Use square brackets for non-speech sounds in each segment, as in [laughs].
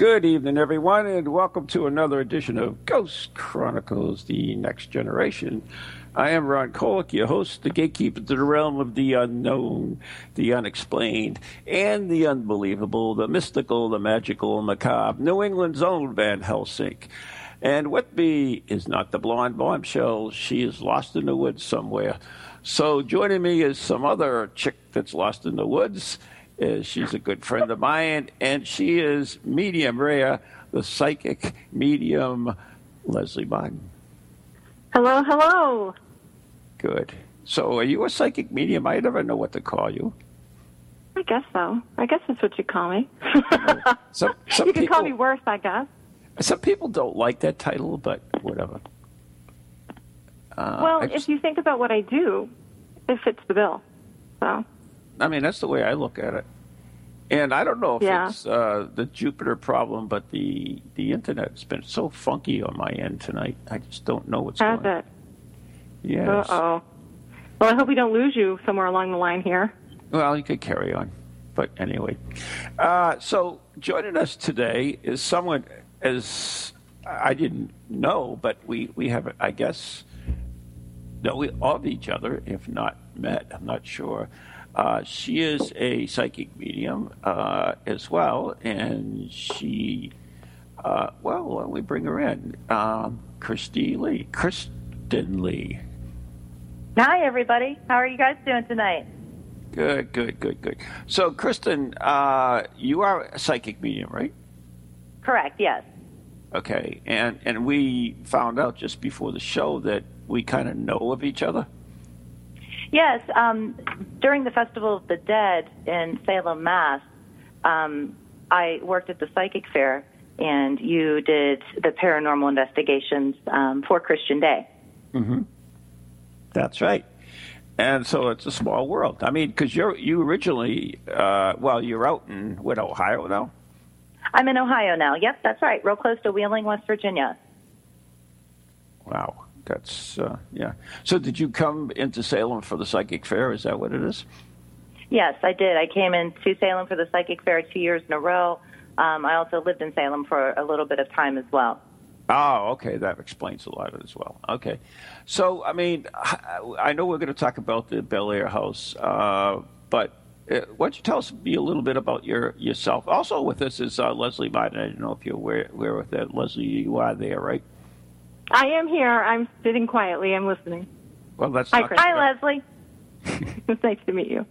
Good evening, everyone, and welcome to another edition of Ghost Chronicles The Next Generation. I am Ron Kolek, your host, the gatekeeper to the realm of the unknown, the unexplained, and the unbelievable, the mystical, the magical, macabre, New England's own Van Helsing. And with is not the blonde bombshell. She is lost in the woods somewhere. So joining me is some other chick that's lost in the woods. Uh, she's a good friend of mine, and she is medium rare, the psychic medium Leslie Martin. Hello, hello. Good. So, are you a psychic medium? I never know what to call you. I guess so. I guess that's what you call me. [laughs] Some, [laughs] some you can people, call me worse, I guess. Some people don't like that title, but whatever. Uh, well, I, if you think about what I do, it fits the bill. So, I mean, that's the way I look at it. And I don't know if Yeah. it's uh, the Jupiter problem, but the the internet's been so funky on my end tonight. I just don't know what's how's going. it? Yes. Uh oh. Well, I hope we don't lose you somewhere along the line here. Well, you could carry on. But anyway, uh, so joining us today is someone as I didn't know, but we, we have, I guess, know of each other, if not met. I'm not sure. Uh, she is a psychic medium uh, as well, and she, uh, well, why don't we bring her in? Um, Christy Lee. Kristen Lee. Hi, everybody. How are you guys doing tonight? Good, good, good, good. So, Kristen, uh, you are a psychic medium, right? Correct, yes. Okay, and and we found out just before the show that we kind of know of each other. Yes, um, during the Festival of the Dead in Salem, Mass., um, I worked at the Psychic Fair, and you did the paranormal investigations um, for Christian Day. Mm-hmm. That's right. And so it's a small world. I mean, because you're you originally, uh, well, you're out in what Ohio now. I'm in Ohio now. Yep, that's right. Real close to Wheeling, West Virginia. Wow, that's uh, yeah. So did you come into Salem for the psychic fair? Is that what it is? Yes, I did. I came into Salem for the Psychic Fair two years in a row. Um, I also lived in Salem for a little bit of time as well. Oh, okay. That explains a lot as well. Okay. So, I mean, I know we're going to talk about the Bellaire house, uh, but uh, why don't you tell us a little bit about your yourself? Also, with us is uh, Leslie Biden. I don't know if you're aware, aware of that. Leslie, you are there, right? I am here. I'm sitting quietly. I'm listening. Well, that's Hi, not, Chris. Hi, Leslie. it's [laughs] nice to meet you.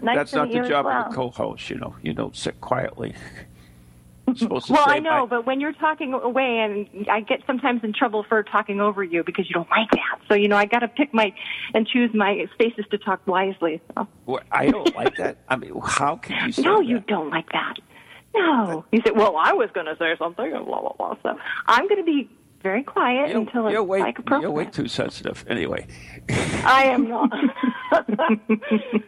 Nice that's to not meet the you job well. of a co-host. You know, you don't sit quietly. [laughs] You're supposed to Well, I know, my- but when you're talking away, and I get sometimes in trouble for talking over you because you don't like that. So you know, I got to pick my and choose my spaces to talk wisely. So. Well, I don't [laughs] like that. I mean, how can you say No, that? you don't like that. No, you say, "Well, I was going to say something," and blah blah blah. So I'm going to be very quiet You're, until it's you're way, like appropriate. you're way too sensitive. Anyway. [laughs] I am not. [laughs]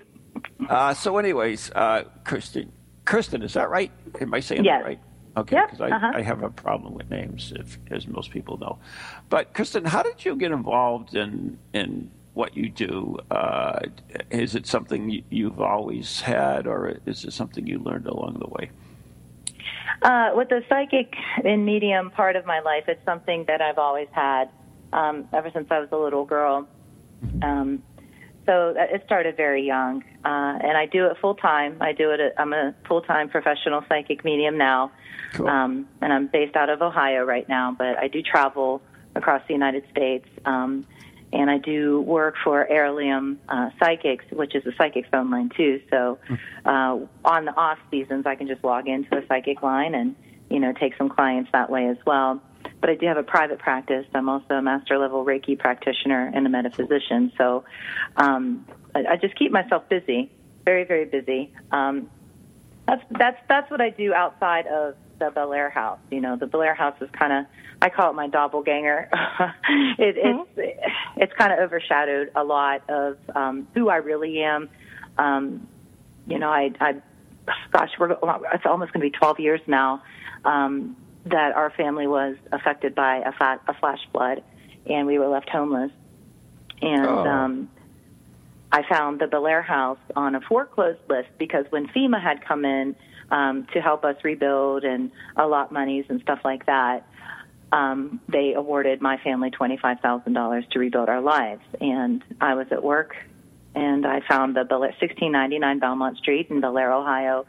Uh, so, anyways, uh, Kristen, Kristen, is that right? Am I saying Yes. that right? Okay, Yep, because I, uh-huh. I have a problem with names, if, as most people know. But Kristen, how did you get involved in in what you do? Uh, is it something you've always had, or is it something you learned along the way? Uh, with the psychic and medium part of my life, it's something that I've always had um, ever since I was a little girl. Um, so it started very young, uh, and I do it full time. I do it. At, I'm a full time professional psychic medium now, Cool. um, and I'm based out of Ohio right now. But I do travel across the United States, um, and I do work for Heirloom uh, Psychics, which is a psychic phone line too. So uh, on the off seasons, I can just log into a psychic line and you know take some clients that way as well. But I do have a private practice. I'm also a master level Reiki practitioner and a metaphysician. So um, I, I just keep myself busy, very very busy. Um, that's that's that's what I do outside of the Bellaire house. You know, the Bellaire house is kind of I call it my doppelganger. [laughs] it, mm-hmm. It's it's kind of overshadowed a lot of um, who I really am. Um, you know, I, I gosh, we're it's almost going to be 12 years now um, that our family was affected by a, fat, a flash flood, and we were left homeless. And oh. um, I found the Bellaire house on a foreclosed list because when FEMA had come in um, to help us rebuild and allot monies and stuff like that, um, they awarded my family $25,000 to rebuild our lives. And I was at work and I found the Bellaire, 1699 Belmont Street in Bellaire, Ohio,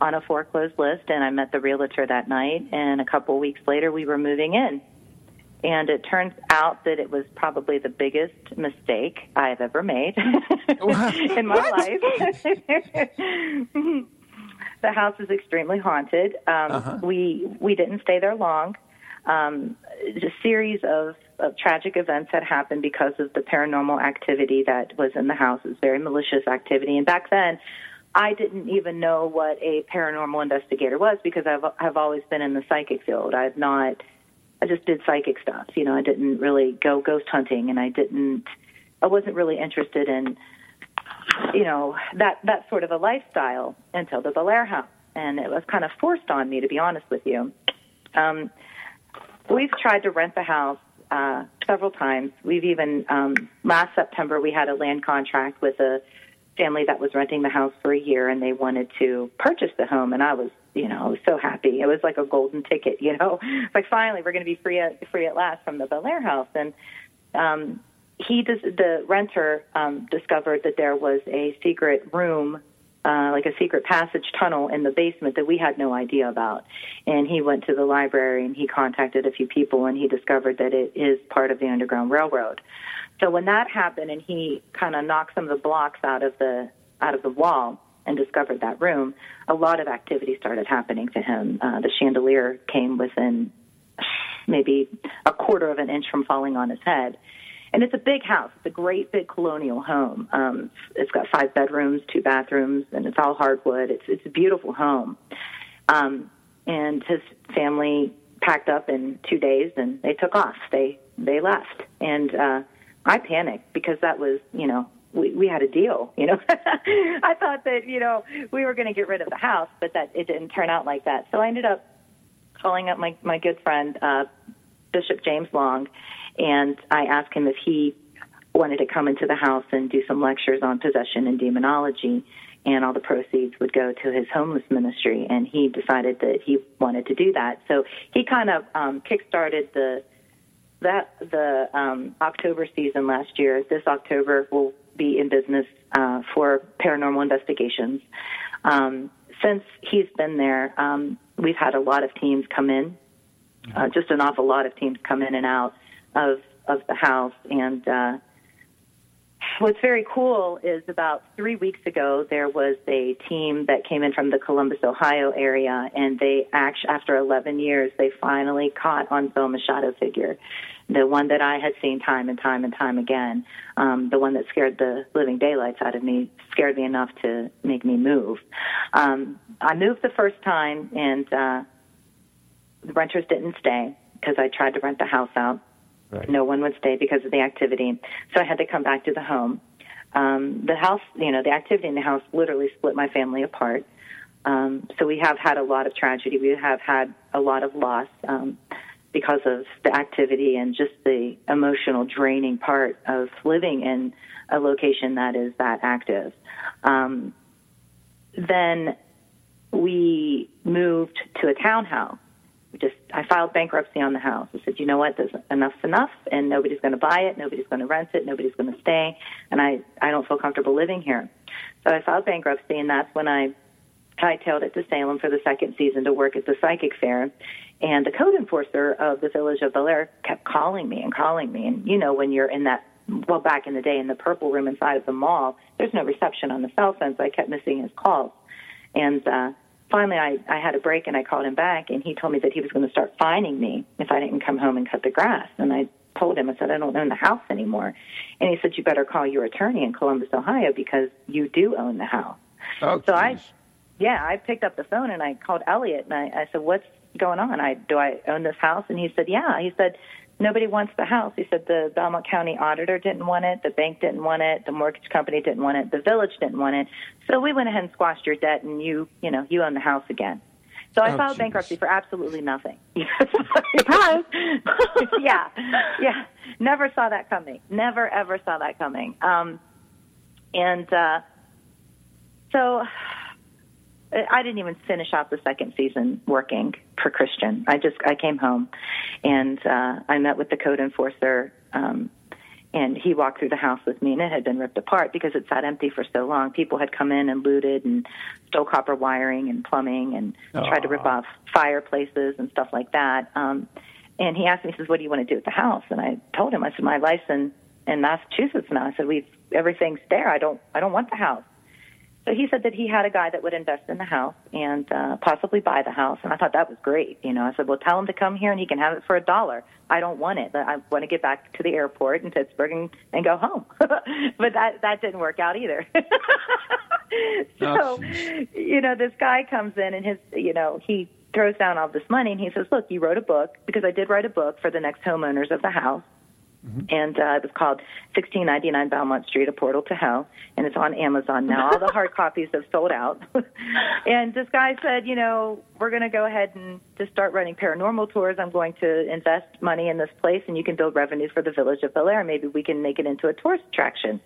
on a foreclosed list. And I met the realtor that night. And a couple weeks later, we were moving in. And it turns out that it was probably the biggest mistake I've ever made [laughs] in my life. [laughs] the house is extremely haunted. Um, uh-huh. We we didn't stay there long. Um, a series of, of tragic events had happened because of the paranormal activity that was in the house. It was very malicious activity, and back then, I didn't even know what a paranormal investigator was because I've I've always been in the psychic field. I've not. I just did psychic stuff. You know, I didn't really go ghost hunting, and I didn't. I wasn't really interested in, you know, that that sort of a lifestyle until the Bellaire house, and it was kind of forced on me, to be honest with you. Um, We've tried to rent the house uh, several times. We've even um, last September we had a land contract with a family that was renting the house for a year, and they wanted to purchase the home, and I was you know, so happy. It was like a golden ticket, [laughs] you know. It's like finally we're going to be free at free at last from the Bellaire house. And um, he, does, the renter, um, discovered that there was a secret room uh, like a secret passage tunnel in the basement that we had no idea about. And he went to the library and he contacted a few people and he discovered that it is part of the Underground Railroad. So when that happened and he kind of knocked some of the blocks out of the out of the wall and discovered that room, a lot of activity started happening to him. Uh, the chandelier came within maybe a quarter of an inch from falling on his head and it's a big house. It's a great big colonial home. Um, it's got five bedrooms, two bathrooms, and it's all hardwood. It's it's a beautiful home. Um, and his family packed up in two days, and they took off. They they left, and uh, I panicked because that was you know we we had a deal. You know, [laughs] I thought that you know we were going to get rid of the house, but that it didn't turn out like that. So I ended up calling up my my good friend uh, Bishop James Long and I asked him if he wanted to come into the house and do some lectures on possession and demonology, and all the proceeds would go to his homeless ministry. And he decided that he wanted to do that. So he kind of um, kickstarted the that the um, October season last year. This October will be in business uh, for paranormal investigations. Um, since he's been there, um, we've had a lot of teams come in, uh, just an awful lot of teams come in and out of of the house. And uh, what's very cool is about three weeks ago there was a team that came in from the Columbus, Ohio area, and they actually, after 11 years, they finally caught on film a shadow figure. The one that I had seen time and time and time again, um, the one that scared the living daylights out of me, scared me enough to make me move. Um, I moved the first time, and uh, the renters didn't stay because I tried to rent the house out Right. No one would stay because of the activity. So I had to come back to the home. Um, the house, you know, the activity in the house literally split my family apart. Um, so we have had a lot of tragedy. We have had a lot of loss um, because of the activity and just the emotional draining part of living in a location that is that active. Um, then we moved to a townhouse just I filed bankruptcy on the house. I said, you know what, there's enough's enough, and nobody's going to buy it, nobody's going to rent it, nobody's going to stay, and I I don't feel comfortable living here. So I filed bankruptcy, and that's when I hightailed it to Salem for the second season to work at the psychic fair. And the code enforcer of the village of Bellaire kept calling me and calling me. And you know, when you're in that, well, back in the day in the purple room inside of the mall, there's no reception on the cell phone, so I kept missing his calls. And uh, finally I, I had a break and I called him back and he told me that he was going to start fining me if I didn't come home and cut the grass. And I told him, I said, I don't own the house anymore. And he said, you better call your attorney in Columbus, Ohio because you do own the house. Oh, so I, yeah, I picked up the phone and I called Elliot and I, I said, what's, going on? I do I own this house? And he said, Yeah. He said, Nobody wants the house. He said the Belmont County auditor didn't want it, the bank didn't want it, the mortgage company didn't want it, the village didn't want it. So we went ahead and squashed your debt, and you, you know, you own the house again. So I Oh, filed geez. bankruptcy for absolutely nothing. [laughs] Surprise! [laughs] yeah, yeah. Never saw that coming. Never ever saw that coming. Um, and uh, so I didn't even finish out the second season working for Christian. I just I came home and uh, I met with the code enforcer. Um, and he walked through the house with me, and it had been ripped apart because it sat empty for so long. People had come in and looted and stole copper wiring and plumbing and tried to rip off fireplaces and stuff like that. Um, and he asked me, he says, "What do you want to do with the house?" And I told him, I said, "My life's in in Massachusetts now." I said, "We've everything's there. I don't I don't want the house." So he said that he had a guy that would invest in the house and uh, possibly buy the house, and I thought that was great. You know, I said, "Well, tell him to come here and he can have it for a dollar. I don't want it. I want to get back to the airport in Pittsburgh and, and go home." [laughs] but that that didn't work out either. [laughs] so, you know, this guy comes in and his, you know, he throws down all this money and he says, "Look, you wrote a book because I did write a book for the next homeowners of the house." And uh, it was called 1699 Belmont Street, A Portal to Hell, and it's on Amazon now. All the hard [laughs] copies have sold out. [laughs] and this guy said, you know, we're going to go ahead and just start running paranormal tours. I'm going to invest money in this place, and you can build revenue for the village of Bellaire. Maybe we can make it into a tourist attraction.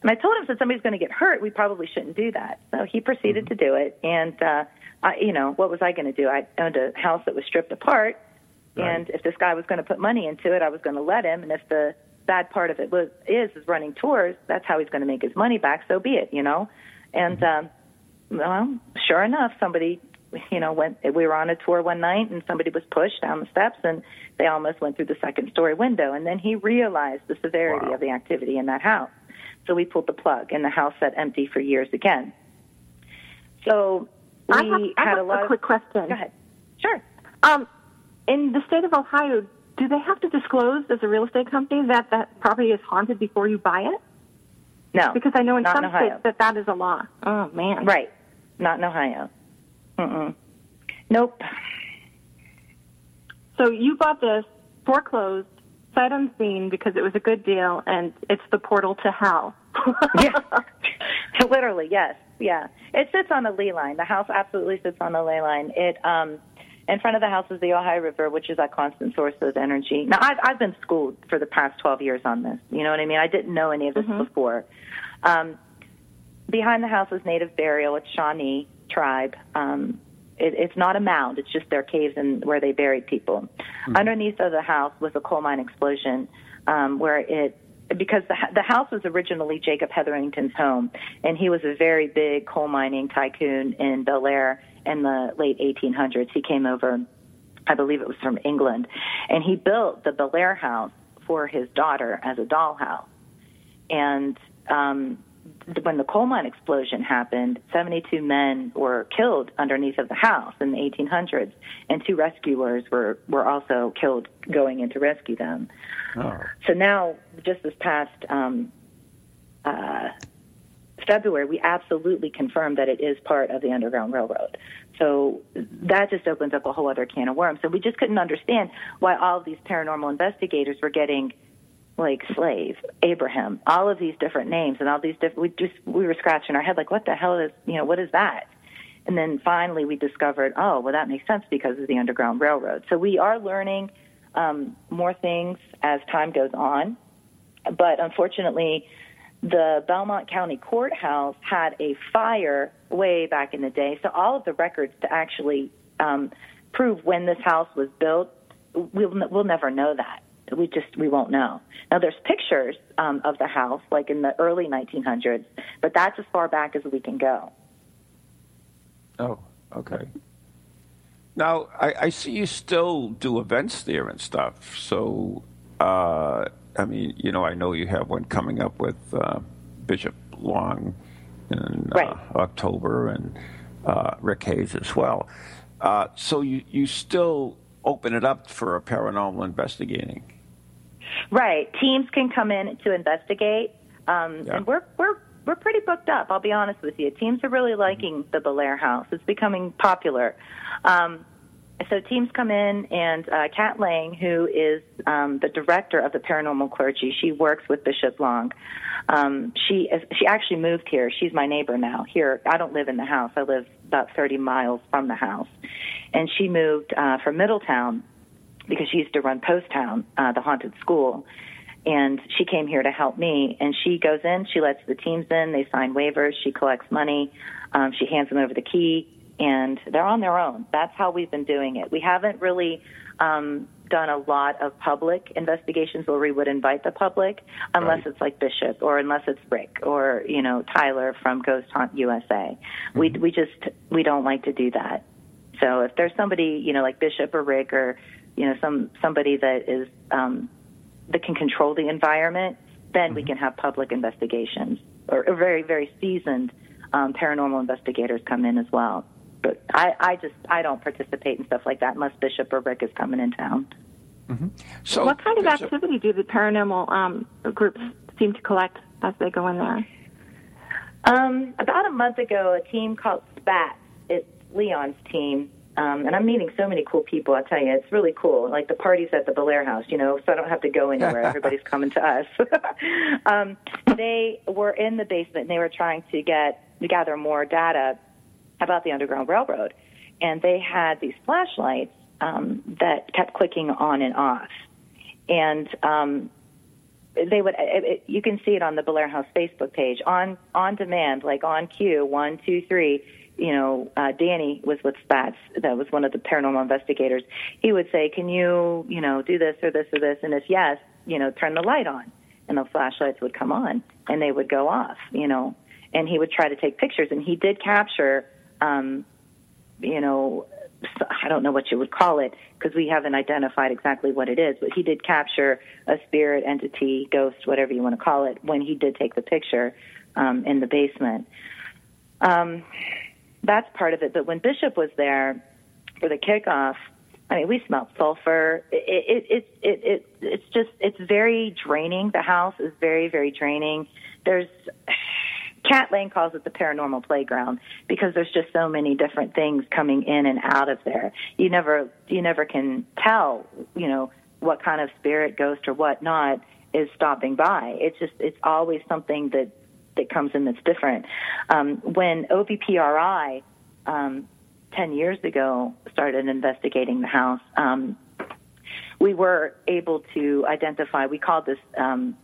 And I told him, if somebody's going to get hurt, we probably shouldn't do that. So he proceeded to do it. And, uh, I, you know, what was I going to do? I owned a house that was stripped apart. And if this guy was going to put money into it, I was going to let him. And if the bad part of it was is is running tours, that's how he's going to make his money back. So be it, you know. And um, well, sure enough, somebody, you know, went. We were on a tour one night, and somebody was pushed down the steps, and they almost went through the second story window. And then he realized the severity Wow. of the activity in that house. So we pulled the plug, and the house sat empty for years again. So we I have, I had have a lot of. quick question. Go ahead. Sure. Um, in the state of Ohio, do they have to disclose as a real estate company that that property is haunted before you buy it? No. Because I know in some in states that that is a law. Oh man. Right. Not in Ohio. Mm-mm. Nope. So you bought this foreclosed, sight unseen, because it was a good deal, and it's the portal to hell. [laughs] yeah. [laughs] Literally, yes. Yeah. It sits on the ley line. The house absolutely sits on the ley line. It um in front of the house is the Ohio River, which is a constant source of energy. Now I've I've been schooled for the past twelve years on this. You know what I mean? I didn't know any of this before. Um behind the house is native burial. It's Shawnee tribe. Um it, it's not a mound. It's just their caves and where they buried people. Underneath of the house was a coal mine explosion, um, where it because the the house was originally Jacob Hetherington's home, and he was a very big coal mining tycoon in Bellaire in the late 1800s. He came over, I believe it was from England, and he built the Bellaire house for his daughter as a dollhouse. And um, when the coal mine explosion happened, 72 men were killed underneath of the house in the 1800s, and two rescuers were were also killed going in to rescue them. Oh. So now, just this past um, uh, February, we absolutely confirmed that it is part of the Underground Railroad. So that just opens up a whole other can of worms. So we just couldn't understand why all of these paranormal investigators were getting like slave, Abraham, all of these different names and all these different. We just we were scratching our head like, what the hell is you know what is that? And then finally we discovered, oh, well that makes sense because of the Underground Railroad. So we are learning um, more things as time goes on, but unfortunately, the Belmont County Courthouse had a fire way back in the day. So all of the records to actually um, prove when this house was built, we'll we'll never know that. We just we won't know. Now there's pictures um, of the house like in the early 1900s, but that's as far back as we can go. Oh, okay. Now, I, I see you still do events there and stuff. So, uh, I mean, you know, I know you have one coming up with uh, Bishop Long in Right. uh, October and uh, Rick Hayes as well. Uh, so you, you still open it up for a paranormal investigating. Right. Teams can come in to investigate, um, Yeah. and we're we're we're pretty booked up. I'll be honest with you. Teams are really liking the Bellaire House. It's becoming popular. Um, so teams come in, and uh, Kat Lang, who is um, the director of the paranormal clergy, she works with Bishop Long. Um, she is, she actually moved here. She's my neighbor now. Here, I don't live in the house. I live about 30 miles from the house, and she moved uh, from Middletown because she used to run Poasttown, uh, the haunted school. And she came here to help me. And she goes in, she lets the teams in, they sign waivers, she collects money, um, she hands them over the key, and they're on their own. That's how we've been doing it. We haven't really um, done a lot of public investigations where we would invite the public, unless right. it's like Bishop or unless it's Rick or you know Tyler from Ghost Hunt USA. Mm-hmm. We we just we don't like to do that. So if there's somebody you know like Bishop or Rick or you know some somebody that is um, that can control the environment, then mm-hmm. we can have public investigations or, or very very seasoned um, paranormal investigators come in as well but I, I just I don't participate in stuff like that unless Bishop or Rick is coming in town. Mm-hmm. So, what kind of activity do the paranormal um, groups seem to collect as they go in there? Um, about a month ago, a team called SPAT. It's Leon's team. Um, and I'm meeting so many cool people. I tell you, it's really cool. Like the parties at the Bellaire House, you know, so I don't have to go anywhere. [laughs] Everybody's coming to us. [laughs] um, they were in the basement and they were trying to get to gather more data about the Underground Railroad, and they had these flashlights um, that kept clicking on and off, and um, they would. It, it, you can see it on the Bellaire House Facebook page on on demand, like on cue, one, two, three. You know, uh, Danny was with Spats. That was one of the paranormal investigators. He would say, "Can you, you know, do this or this or this?" And if yes, you know, turn the light on, and the flashlights would come on and they would go off. You know, and he would try to take pictures, and he did capture um, you know, I don't know what you would call it because we haven't identified exactly what it is, but he did capture a spirit, entity, ghost, whatever you want to call it, when he did take the picture um, in the basement. Um, that's part of it. But when Bishop was there for the kickoff, I mean, we smelled sulfur. It, it, it, it, it, it's just, it's very draining. The house is very, very draining. There's, Kat Lang calls it the paranormal playground because there's just so many different things coming in and out of there. You never you never can tell, you know, what kind of spirit, ghost, or whatnot is stopping by. It's just it's always something that that comes in that's different. Um, when OVPRI um, ten years ago started investigating the house, um, we were able to identify. We called this um,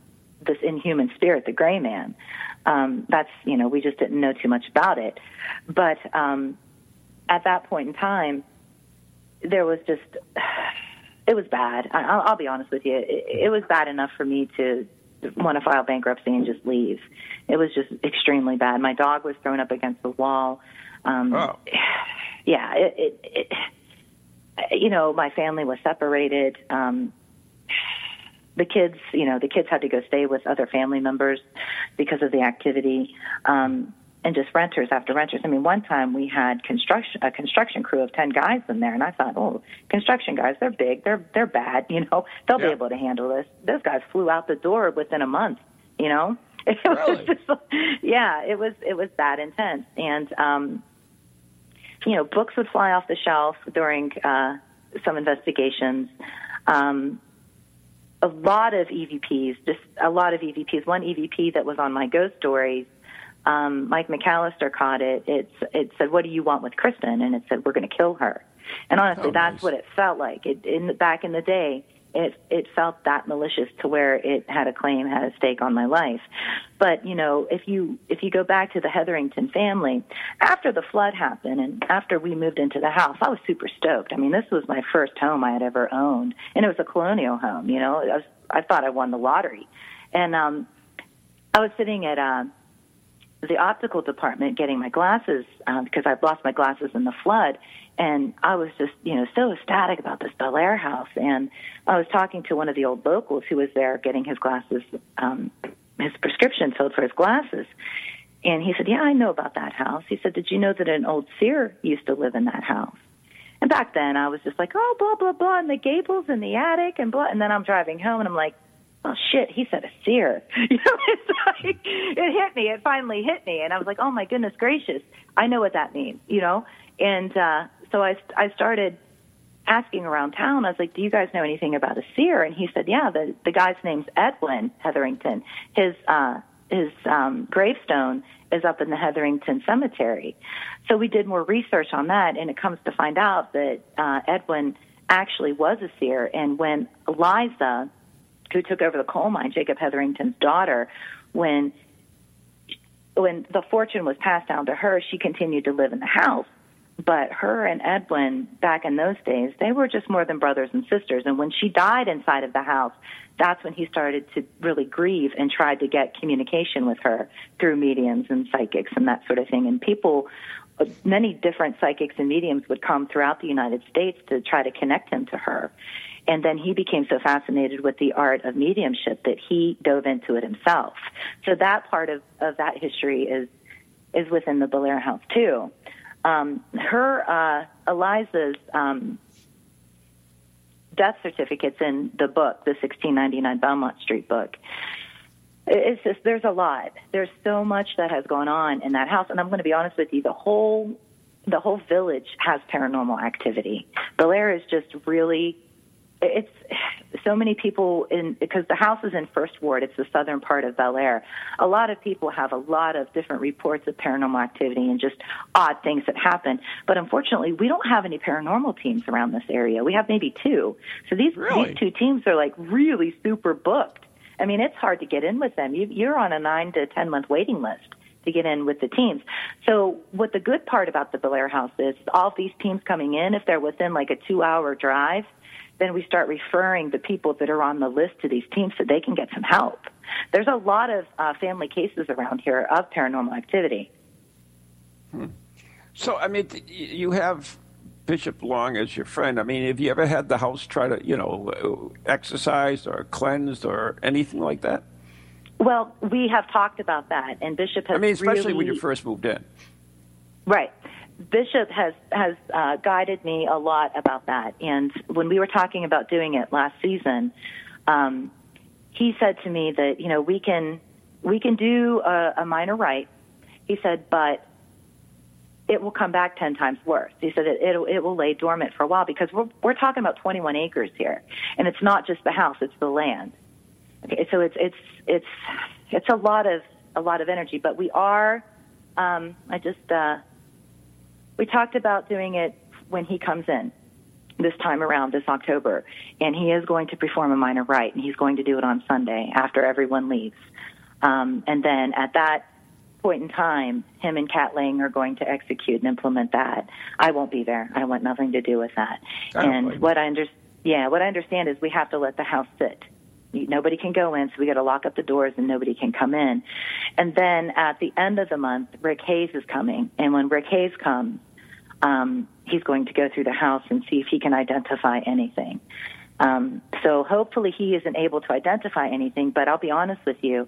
this inhuman spirit, the gray man. Um, that's you know we just didn't know too much about it, but um, at that point in time, there was just [sighs] it was bad. I, I'll, I'll be honest with you, it, it was bad enough for me to want to file bankruptcy and just leave. It was just extremely bad. My dog was thrown up against the wall. Um, oh. [sighs] Yeah, it, it, it, you know, my family was separated. Um, the kids, you know, the kids had to go stay with other family members because of the activity. Um, and just renters after renters. I mean, one time we had construction a construction crew of ten guys in there, and I thought, oh, construction guys, they're big, they're they're bad, [laughs] you know, they'll yeah. be able to handle this. Those guys flew out the door within a month, you know. [laughs] It really? was just, yeah, it was it was that intense, and um, you know, books would fly off the shelf during uh, some investigations. Um, a lot of EVPs, just a lot of EVPs. One EVP that was on my ghost stories, um, Mike McAllister caught it. It's it said, "What do you want with Kristen?" And it said, "We're going to kill her." And honestly, oh, that's nice. what it felt like. It, in the, back in the day, it it felt that malicious to where it had a claim, had a stake on my life. But you know, if you if you go back to the Hetherington family, after the flood happened and after we moved into the house, I was super stoked. I mean, this was my first home I had ever owned, and it was a colonial home. You know, I was I thought I won the lottery, and um, I was sitting at. Uh, the optical department getting my glasses uh, because I've lost my glasses in the flood, and I was just you know so ecstatic about this Bellaire house. And I was talking to one of the old locals who was there getting his glasses, um, his prescription filled for his glasses. And he said, "Yeah, I know about that house." He said, "Did you know that an old seer used to live in that house?" And back then, I was just like, "Oh, blah blah blah," and the gables and the attic and blah. And then I'm driving home, and I'm like, oh shit, he said a seer. [laughs] You know, it's like, it hit me. It finally hit me. And I was like, oh my goodness gracious. I know what that means, you know? And, uh, so I, I started asking around town. I was like, "Do you guys know anything about a seer?" And he said, "Yeah, the the guy's name's Edwin Hetherington. His uh, his um, gravestone is up in the Hetherington Cemetery." So we did more research on that, and it comes to find out that uh, Edwin actually was a seer. And when Eliza, who took over the coal mine, Jacob Hetherington's daughter, when when the fortune was passed down to her, she continued to live in the house. But her and Edwin, back in those days, they were just more than brothers and sisters. And when she died inside of the house, that's when he started to really grieve and tried to get communication with her through mediums and psychics and that sort of thing. And people, uh, many different psychics and mediums would come throughout the United States to try to connect him to her. And then he became so fascinated with the art of mediumship that he dove into it himself. So that part of, of that history is is within the Bellaire house too. Um, her uh, Eliza's um, death certificates in the book, the 1699 Belmont Street book. It's just there's a lot. There's so much that has gone on in that house, and I'm going to be honest with you. The whole the whole village has paranormal activity. Bellaire is just really it's so many people in because the house is in First Ward. It's the southern part of Bellaire. A lot of people have a lot of different reports of paranormal activity and just odd things that happen. But unfortunately, we don't have any paranormal teams around this area. We have maybe two. So these really? these two teams are like really super booked. I mean, it's hard to get in with them. You, you're on a nine to ten month waiting list to get in with the teams. So what the good part about the Bellaire House is, all these teams coming in, if they're within like a two hour drive, then we start referring the people that are on the list to these teams so they can get some help. There's a lot of uh, family cases around here of paranormal activity. Hmm. So, I mean, you have Bishop Long as your friend. I mean, have you ever had the house try to, you know, exercise or cleansed or anything like that? Well, we have talked about that, and Bishop has. I mean, especially really, when you first moved in. Right. Bishop has has uh, guided me a lot about that. And when we were talking about doing it last season, um, he said to me that you know we can we can do a, a minor rite. He said, but it will come back ten times worse. He said it it, it will lay dormant for a while because we're we're talking about 21 acres here, and it's not just the house; it's the land. Okay, so it's it's it's it's a lot of a lot of energy, but we are. Um, I just. Uh, we talked about doing it when he comes in this time around this October, and he is going to perform a minor rite, and he's going to do it on Sunday after everyone leaves. Um, and then at that point in time, him and Kat Lang are going to execute and implement that. I won't be there. I want nothing to do with that. And what I under- yeah, what I understand is we have to let the house sit. Nobody can go in, so we got to lock up the doors and nobody can come in. And then at the end of the month, Rick Hayes is coming. And when Rick Hayes comes, um, he's going to go through the house and see if he can identify anything. Um, so hopefully he isn't able to identify anything, but I'll be honest with you.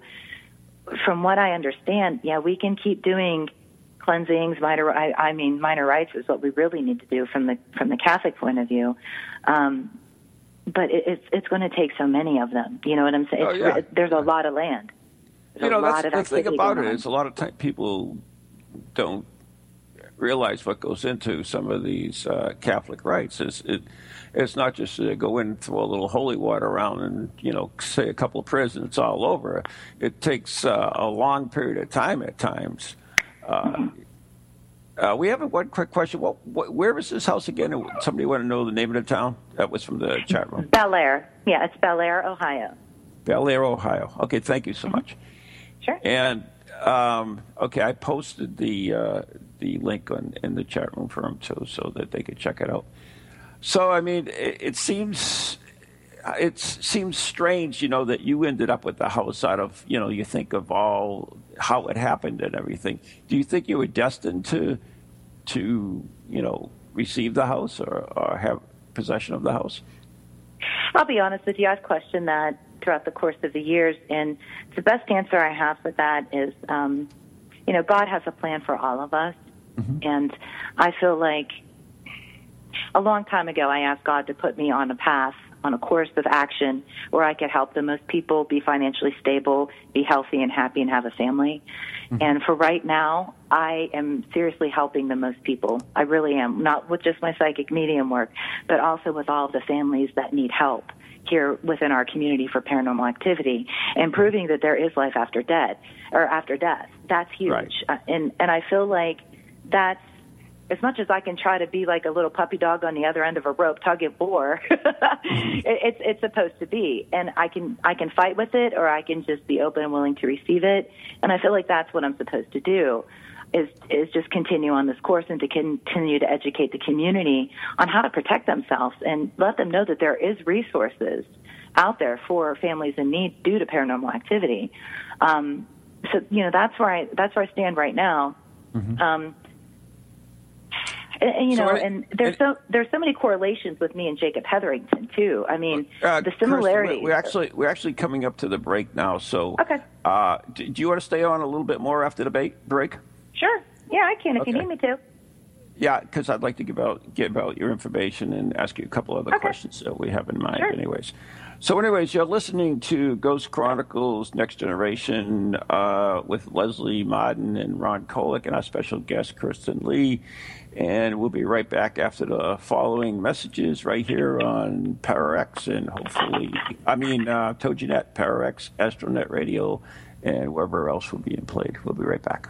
From what I understand, yeah, we can keep doing cleansings, minor. I, I mean, minor rites is what we really need to do from the from the Catholic point of view. Um, but it, it's it's going to take so many of them. You know what I'm saying? Oh, yeah. It, there's a lot of land. There's you know, a lot that's of the thing about it is a lot of time people don't realize what goes into some of these uh, Catholic rites. It's, it, it's not just to go in and throw a little holy water around and you know say a couple of prayers and it's all over. It takes uh, a long period of time at times. Uh, uh, we have a one quick question. What, what, where is this house again? Somebody want to know the name of the town? That was from the chat room. Bellaire. Yeah, it's Bellaire, Ohio. Bellaire, Ohio. Okay, thank you so much. Sure. And um, okay, I posted the uh, the link on in the chat room for them too, so that they could check it out. So I mean, it, it seems it seems strange, you know, that you ended up with the house out of you know you think of all how it happened and everything. Do you think you were destined to to you know receive the house or, or have possession of the house? I'll be honest with you. I've questioned that throughout the course of the years, and the best answer I have for that is, um, you know, God has a plan for all of us, and I feel like a long time ago I asked God to put me on a path, on a course of action where I could help the most people be financially stable, be healthy and happy, and have a family. And for right now, I am seriously helping the most people. I really am, not with just my psychic medium work, but also with all of the families that need help here within our community for paranormal activity and proving that there is life after death or after death. That's huge. Right. Uh, and and I feel like that's as much as I can try to be like a little puppy dog on the other end of a rope tugging for, [laughs] it, it's it's supposed to be. And I can I can fight with it, or I can just be open and willing to receive it. And I feel like that's what I'm supposed to do. Is is just continue on this course and to continue to educate the community on how to protect themselves and let them know that there is resources out there for families in need due to paranormal activity. Um, so you know that's where I that's where I stand right now. Mm-hmm. Um, and, you know, so, and there's so there's so many correlations with me and Jacob Hetherington too. I mean, uh, the similarities. we're actually we're actually coming up to the break now. So, okay. Uh, do, do, you want to stay on a little bit more after the break? Sure. Yeah, I can if okay. you need me to. Yeah, because I'd like to give out give out your information and ask you a couple other okay. questions that we have in mind. Sure. Anyways, so anyways, you're listening to Ghost Chronicles Next Generation uh, with Leslie Martin and Ron Kolek and our special guest Kristen Lee. And we'll be right back after the following messages right here on ParaX and hopefully, I mean, uh, TogiNet, ParaX, Astronet Radio, and wherever else will be in played. We'll be right back.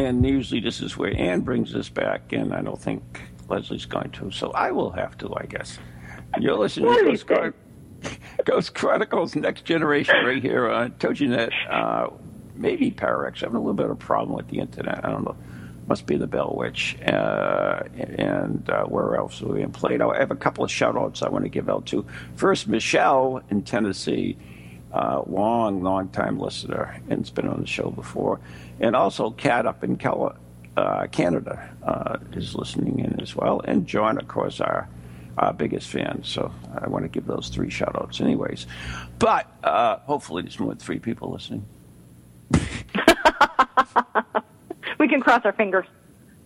And usually this is where Anne brings us back, and I don't think Leslie's going to, so I will have to, I guess. You're listening to Ghost, Chron- [laughs] Ghost, Chronicles Next Generation right here on TogiNet, uh, maybe ParaX. I'm having a little bit of a problem with the internet. I don't know must be the Bell Witch, uh, and uh, where else are we in played? I have a couple of shout outs I want to give out to. First, Michelle in Tennessee, uh, long, long time listener, and has been on the show before. And also, Kat up in Cal- uh, Canada uh, is listening in as well. And John, of course, our, our biggest fan. So I want to give those three shout outs, anyways. But uh, hopefully, there's more than three people listening. [laughs] we can cross our fingers.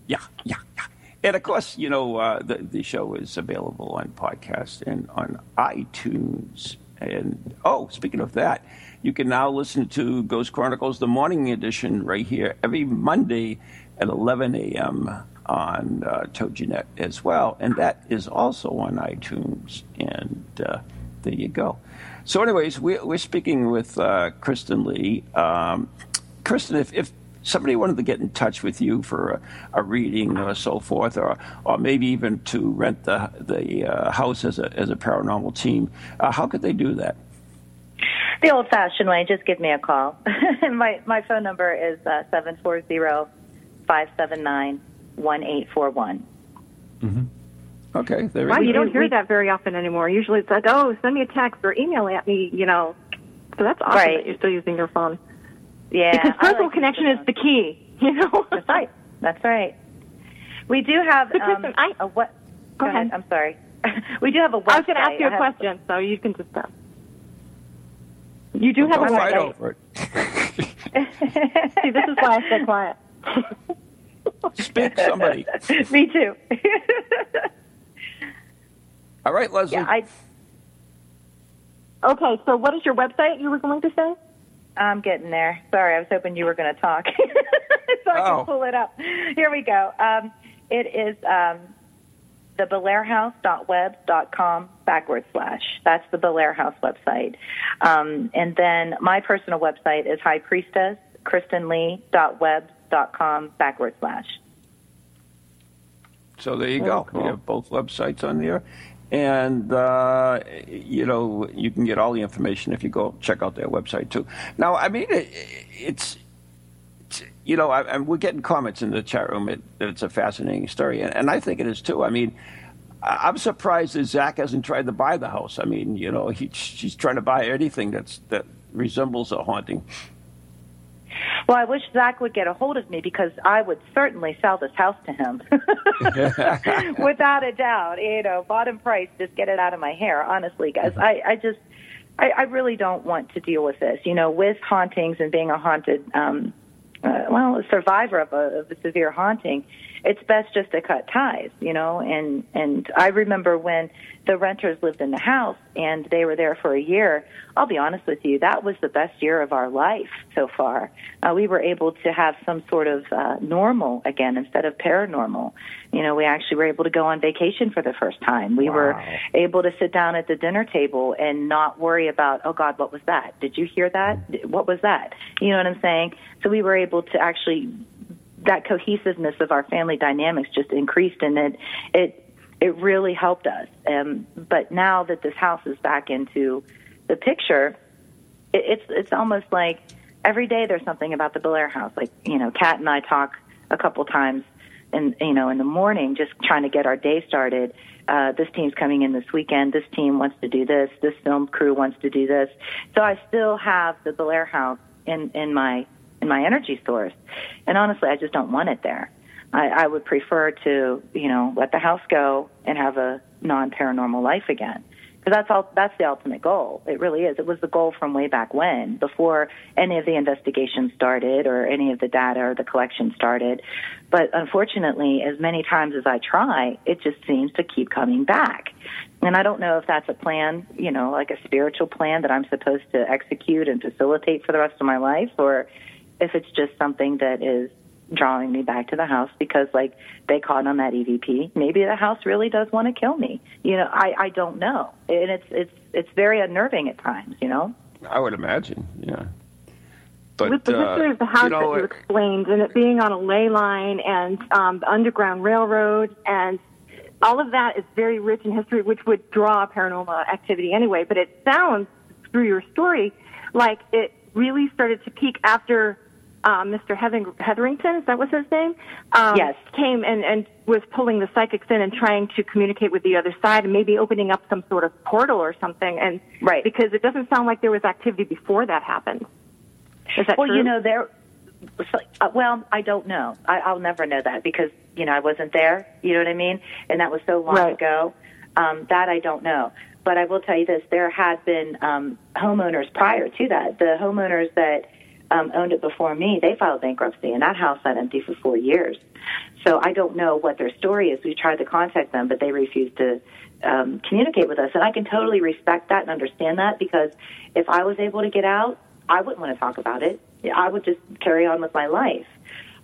Yeah, yeah, yeah. And of course, you know, uh, the, the show is available on podcast and on iTunes. And oh, speaking of that, you can now listen to Ghost Chronicles, the morning edition, right here every Monday at 11 a.m. on uh, TogiNet as well, and that is also on iTunes. And uh, there you go. So, anyways, we, we're speaking with uh, Kristen Lee. Um, Kristen, if, if somebody wanted to get in touch with you for a, a reading or so forth, or or maybe even to rent the the uh, house as a as a paranormal team, uh, how could they do that? The old-fashioned way, just give me a call. [laughs] my my phone number is uh, seven four zero five seven nine one eight four one. Mm-hmm. Okay, there wow, you, you don't hear that very often anymore. Usually it's like, oh, send me a text or email at me, you know. So that's awesome right. that you're still using your phone. Yeah, because personal like connection is the key. You know, [laughs] that's right. That's right. We do have so, um, Kristen, I, a what? Go, ahead. ahead. I'm sorry. [laughs] we do have a website. I was going to ask you a question, so you can just. Uh, you do have Go a fight website. over it. [laughs] See, this is why I stay quiet. Speak, somebody. [laughs] Me too. [laughs] All right, Leslie. yeah, I, Okay, so what is your website you were going to say? I'm getting there. Sorry, I was hoping you were going to talk so I Oh. can pull it up. Here we go. Um, it is um, the belairhouse.web.com backward slash. That's the Bellaire House website. Um, and then my personal website is high priestess, kristenlee.web.com backward slash. So there you go. cool. We have both websites on there. And, uh, you know, you can get all the information if you go check out their website, too. Now, I mean, it, it's, it's, you know, I, we're getting comments in the chat room it, it's a fascinating story. And, and I think it is, too. I mean, I'm surprised that Zak hasn't tried to buy the house. I mean, you know, he, she's trying to buy anything that's that resembles a haunting. Well, I wish Zak would get a hold of me because I would certainly sell this house to him. [laughs] [laughs] Without a doubt. You know, bottom price, just get it out of my hair, honestly, guys. I, I just, I, I really don't want to deal with this. You know, with hauntings and being a haunted, um, uh, well, a survivor of a, of a severe haunting, it's best just to cut ties, you know. And and I remember when the renters lived in the house and they were there for a year. I'll be honest with you, that was the best year of our life so far. Uh, we were able to have some sort of uh, normal again instead of paranormal. You know, we actually were able to go on vacation for the first time. We were able to sit down at the dinner table and not worry about, oh God, what was that? Did you hear that? What was that? You know what I'm saying? So we were able to actually that cohesiveness of our family dynamics just increased and it it it really helped us. Um but now that this house is back into the picture it, it's it's almost like every day there's something about the Bellaire house. Like you know Kat and I talk a couple times in you know in the morning just trying to get our day started. Uh this team's coming in this weekend. This team wants to do this. This film crew wants to do this. So I still have the Bellaire house in in my in my energy source. And honestly, I just don't want it there. I, I would prefer to, you know, let the house go and have a non-paranormal life again. Because that's all. That's the ultimate goal. It really is. It was the goal from way back when, before any of the investigations started or any of the data or the collection started. But unfortunately, as many times as I try, it just seems to keep coming back. And I don't know if that's a plan, you know, like a spiritual plan that I'm supposed to execute and facilitate for the rest of my life, or if it's just something that is drawing me back to the house because like they caught on that EVP. Maybe the house really does want to kill me. You know, I I don't know. And it's it's it's very unnerving at times, you know. I would imagine, yeah. But, With the uh, history of the house you know, that you explained, and it being on a ley line and um, the Underground Railroad, and all of that is very rich in history, which would draw paranormal activity anyway. But it sounds through your story like it really started to peak after um, Mr. Heathering- Hetherington, is that was his name? Um, Yes. Came and, and was pulling the psychics in and trying to communicate with the other side and maybe opening up some sort of portal or something. And Right. because it doesn't sound like there was activity before that happened. Is that well, true? you know, there. So, uh, well, I don't know. I, I'll never know that because you know I wasn't there. You know what I mean? And that was so long Right. ago. Um, that I don't know. But I will tell you this: there had been um, homeowners prior to that. The homeowners that um, owned it before me, they filed bankruptcy, and that house sat empty for four years. So I don't know what their story is. We tried to contact them, but they refused to um, communicate with us. And I can totally respect that and understand that because if I was able to get out, I wouldn't want to talk about it. I would just carry on with my life.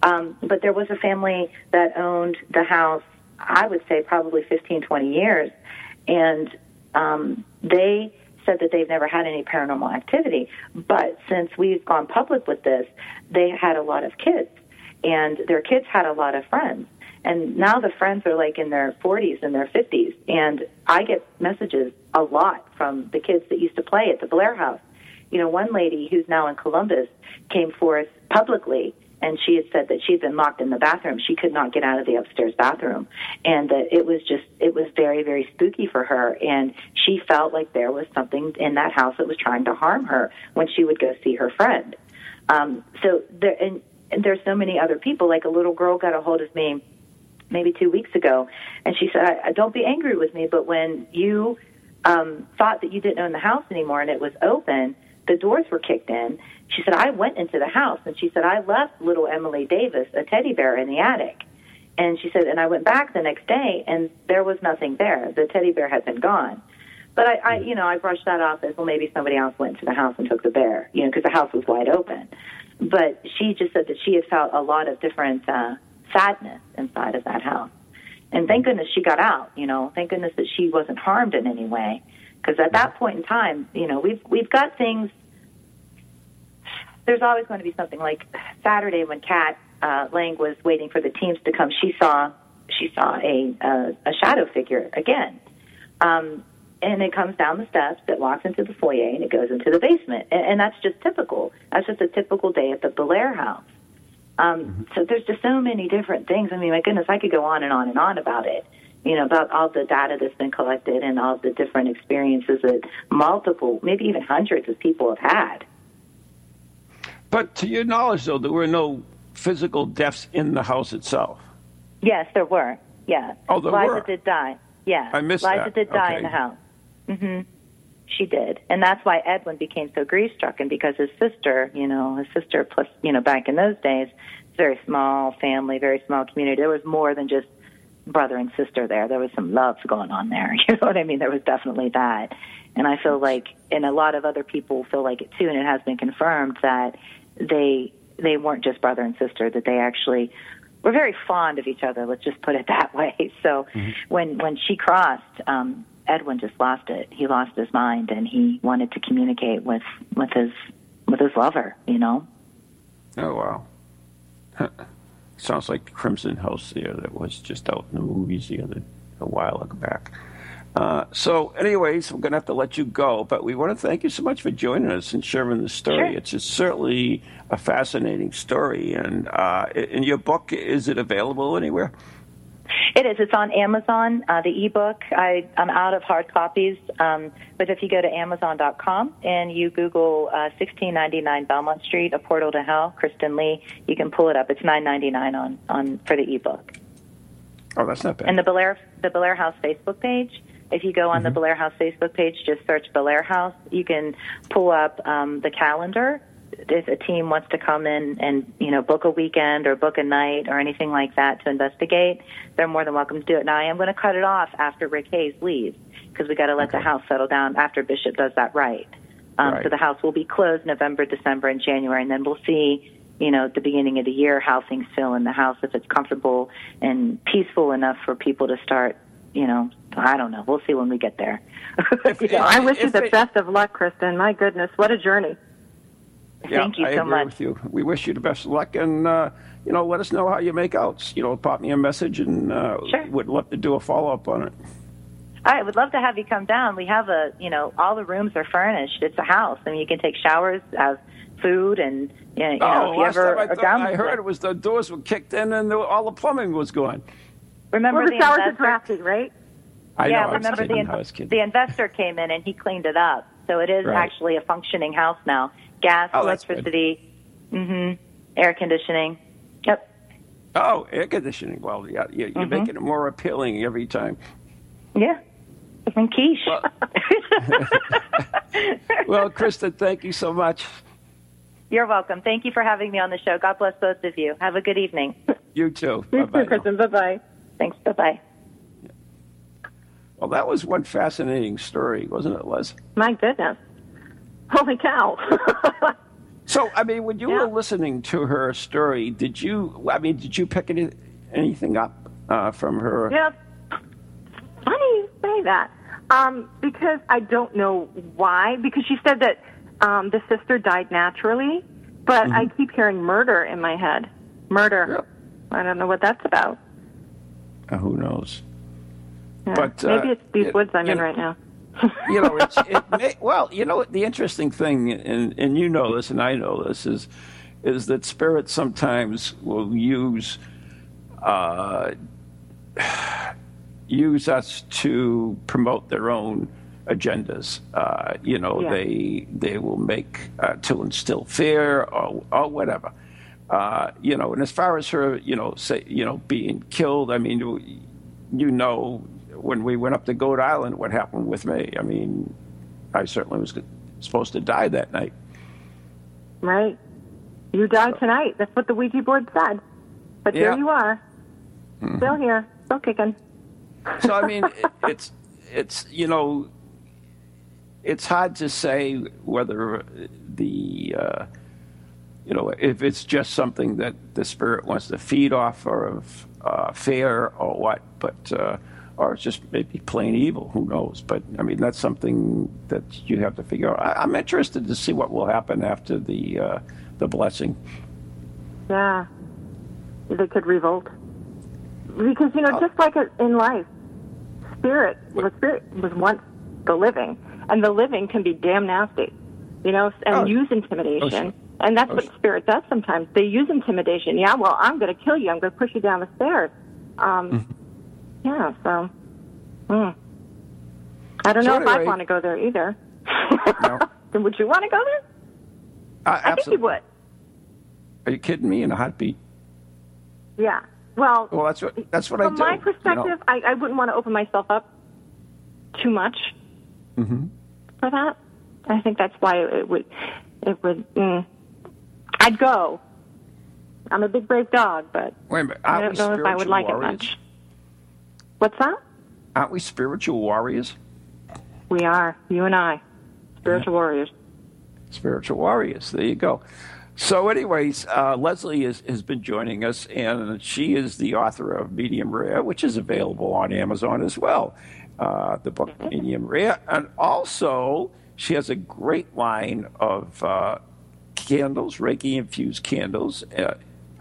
Um, but there was a family that owned the house, I would say probably 15, 20 years, and um, they said that they've never had any paranormal activity. But since we've gone public with this, they had a lot of kids, and their kids had a lot of friends. And now the friends are like in their 40s and their 50s. And I get messages a lot from the kids that used to play at the Bellaire House. You know, one lady who's now in Columbus came forth publicly and she had said that she'd been locked in the bathroom. She could not get out of the upstairs bathroom, and that it was just it was very very spooky for her. And she felt like there was something in that house that was trying to harm her when she would go see her friend. Um, so there and, and there's so many other people. Like a little girl got a hold of me maybe two weeks ago, and she said, I, "Don't be angry with me, but when you um, thought that you didn't own the house anymore and it was open." the doors were kicked in. She said, I went into the house and she said, I left little Emily Davis a teddy bear in the attic. And she said, and I went back the next day and there was nothing there. The teddy bear had been gone. But I, I you know, I brushed that off as well. Maybe somebody else went to the house and took the bear, you know, because the house was wide open. But she just said that she had felt a lot of different uh, sadness inside of that house. And thank goodness she got out. You know, thank goodness that she wasn't harmed in any way. Because at that point in time, you know, we've we've got things there's always going to be something like Saturday when Kat uh, Lang was waiting for the teams to come. She saw she saw a a, a shadow figure again, um, and it comes down the steps. It walks into the foyer and it goes into the basement, and, and that's just typical. That's just a typical day at the Bellaire house. Um, mm-hmm. So there's just so many different things. I mean, my goodness, I could go on and on and on about it. You know, about all the data that's been collected and all the different experiences that multiple, maybe even hundreds of people have had. But to your knowledge, though, there were no physical deaths in the house itself. Yes, there were. Yeah. Oh, there Liza were. did die. Yeah. I missed Liza that. did die okay. in the house. Mm-hmm. She did, and that's why Edwin became so grief stricken because his sister, you know, his sister plus, you know, back in those days, very small family, very small community. There was more than just brother and sister there. There was some love going on there. [laughs] You know what I mean? There was definitely that. And I feel like, and a lot of other people feel like it too, and it has been confirmed that they they weren't just brother and sister; that they actually were very fond of each other. Let's just put it [laughs] that way. So mm-hmm. when when she crossed, um, Edwin just lost it. He lost his mind, and he wanted to communicate with with his with his lover. You know. Oh wow. [laughs] Sounds like the Crimson House there that was just out in the movies the other a while ago back. Uh, so, anyways, we're going to have to let you go, but we want to thank you so much for joining us and sharing the story. Sure. It's just certainly a fascinating story. And uh, in your book, is it available anywhere? It is. It's on Amazon. Uh, the ebook. I, I'm out of hard copies, um, but if you go to Amazon.com and you Google uh, 1699 Belmont Street, A Portal to Hell, Kristen Lee, you can pull it up. It's 9.99 on on for the ebook. Oh, that's not bad. And the Bellaire the Bellaire House Facebook page if you go on mm-hmm. the Bellaire House Facebook page, just search Bellaire House. You can pull up um, the calendar. If a team wants to come in and you know book a weekend or book a night or anything like that to investigate, they're more than welcome to do it. Now I am going to cut it off after Rick Hayes leaves because we got to let okay. the house settle down after Bishop does that right. Um, right. So the house will be closed November, December, and January, and then we'll see you know, at the beginning of the year, how things feel in the house, if it's comfortable and peaceful enough for people to start you know, I don't know. We'll see when we get there. [laughs] [laughs] you know, I wish you the it, best of luck, Kristen. My goodness, what a journey. Yeah, Thank you I so agree much. with you. We wish you the best of luck, and uh, you know, let us know how you make out. You know, pop me a message, and uh, sure. would love to do a follow up on it. I would love to have you come down. We have a, you know, all the rooms are furnished. It's a house. I mean, you can take showers, have food, and you know, oh, if you last ever time I, thought, down I heard it was the doors were kicked in and the, all the plumbing was gone. Remember well, the, the showers are drafty, right? I yeah, know, remember the, I was the investor came in and he cleaned it up. So it is Right. actually a functioning house now. Gas, Oh, that's good. electricity, hmm air conditioning. Yep. Oh, air conditioning. Well, yeah, you're, you're Mhm. making it more appealing every time. Yeah. And quiche. [laughs] Well, Krista, thank you so much. You're welcome. Thank you for having me on the show. God bless both of you. Have a good evening. You too. You [laughs] Bye-bye too, Kristen. Bye bye. Thanks. Bye bye. Well, that was one fascinating story, wasn't it, Les? My goodness. Holy cow. [laughs] So, I mean, when you Yeah. were listening to her story, did you? I mean, did you pick any, anything up uh, from her? Yeah, funny you say that. Um, because I don't know why. Because she said that um, the sister died naturally, but I keep hearing murder in my head. Murder. Yep. I don't know what that's about. Uh, who knows? Yeah. But, uh, maybe it's these you- woods I'm in know- right now. you know, it's, [laughs] it may, well, you know, the interesting thing, and, and you know this, and I know this, is is that spirits sometimes will use uh, use us to promote their own agendas. Uh, you know, Yeah. they they will make uh, to instill fear or or whatever. Uh, you know, and as far as her, you know, say, you know, being killed, I mean, you know, when we went up to Goat Island, what happened with me? I mean, I certainly was supposed to die that night. Right. You died tonight. That's what the Ouija board said. But Yeah. here you are. Still here. Still kicking. So I mean, it, [laughs] it's it's you know, it's hard to say whether the uh, you know if it's just something that the spirit wants to feed off of uh, fear or what, but uh, or it's just maybe plain evil. Who knows? But I mean, that's something that you have to figure out. I, I'm interested to see what will happen after the uh, the blessing. Yeah. They could revolt. Because, you know, Oh. just like in life, spirit, the spirit was once the living, and the living can be damn nasty, you know, and Oh. use intimidation. Oh. And that's Oh, what spirit does sometimes. They use intimidation. Yeah, well, I'm going to kill you. I'm going to push you down the stairs. Um, Mm-hmm. Yeah, so. Hmm. I don't So know if I'd want to go there either. No. Then [laughs] would you want to go there? Uh, I think you would. Are you kidding me? In a heartbeat. Yeah. Well, Well, that's what that's what I do. from my you know. perspective, I, I wouldn't want to open myself up too much Mm-hmm. for that. I think that's why it would. It would. Mm, I'd go. I'm a big brave dog, but Wait a minute. I don't know if I would like it much. What's that? Aren't we spiritual warriors? We are you and I, spiritual warriors. Spiritual warriors. There you go. So, anyways, uh, Leslie is, has been joining us, and she is the author of Medium Rare, which is available on Amazon as well. Uh, the book Medium Rare, and also she has a great line of uh, candles, Reiki infused candles.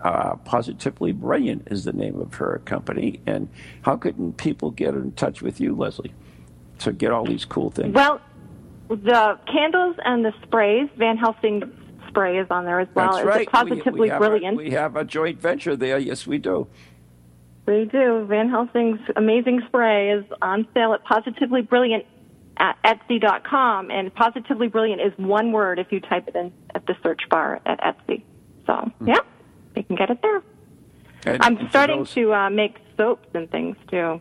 Uh, Positively Brilliant is the name of her company. And how could people get in touch with you, Leslie, to get all these cool things? Well, the candles and the sprays, Van Helsing spray is on there as well. That's it's right. a positively we, we brilliant. A, we have a joint venture there. Yes, we do. We do. Van Helsing's amazing spray is on sale at Positively Brilliant at Etsy.com. And Positively Brilliant is one word if you type it in at the search bar at Etsy. So, yeah, you can get it there. And- I'm starting those- to uh, make soaps and things too.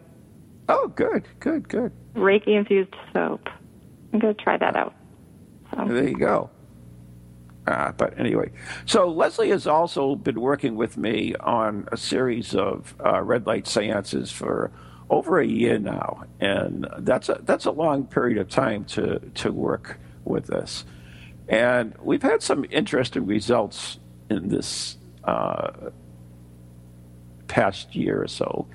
Oh, good, good, good. Reiki infused soap. I'm going to try that out. So, There you go. Uh, but anyway, so Leslie has also been working with me on a series of uh, red light seances for over a year now, and that's a that's a long period of time to to work with this. And we've had some interesting results in this past year or so.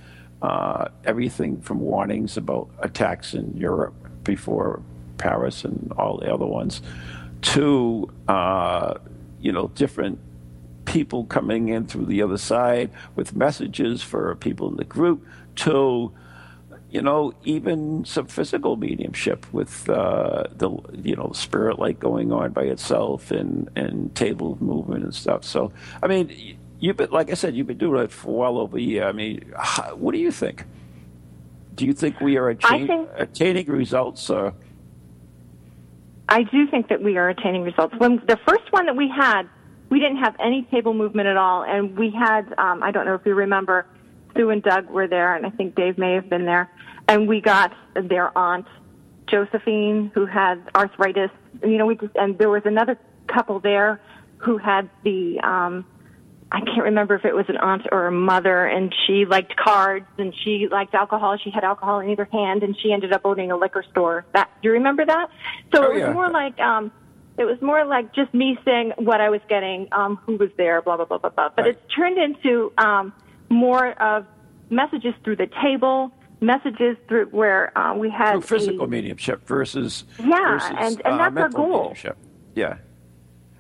Uh, everything from warnings about attacks in Europe before Paris and all the other ones, to uh, you know different people coming in through the other side with messages for people in the group, to you know even some physical mediumship with uh, the you know spirit light going on by itself and and table movement and stuff. So I mean. You've been, like I said, you've been doing it for well over a year. I mean, what do you think? Do you think we are attain, think- attaining results? Or, I do think that we are attaining results. When the first one that we had, we didn't have any table movement at all, and we had um, I don't know if you remember, Sue and Doug were there, and I think Dave may have been there, and we got their aunt Josephine who had arthritis. You know, we just and there was another couple there who had the um, I can't remember if it was an aunt or a mother, and she liked cards and she liked alcohol. She had alcohol in either hand, and she ended up owning a liquor store. That do you remember that? So Oh, it was yeah. more like um, It was more like just me saying what I was getting, um, who was there, blah blah blah blah blah. But Right. it's turned into um, more of messages through the table, messages through where uh, we had Through physical a, mediumship versus Yeah, versus, and- and uh, that's our goal. mediumship. Yeah,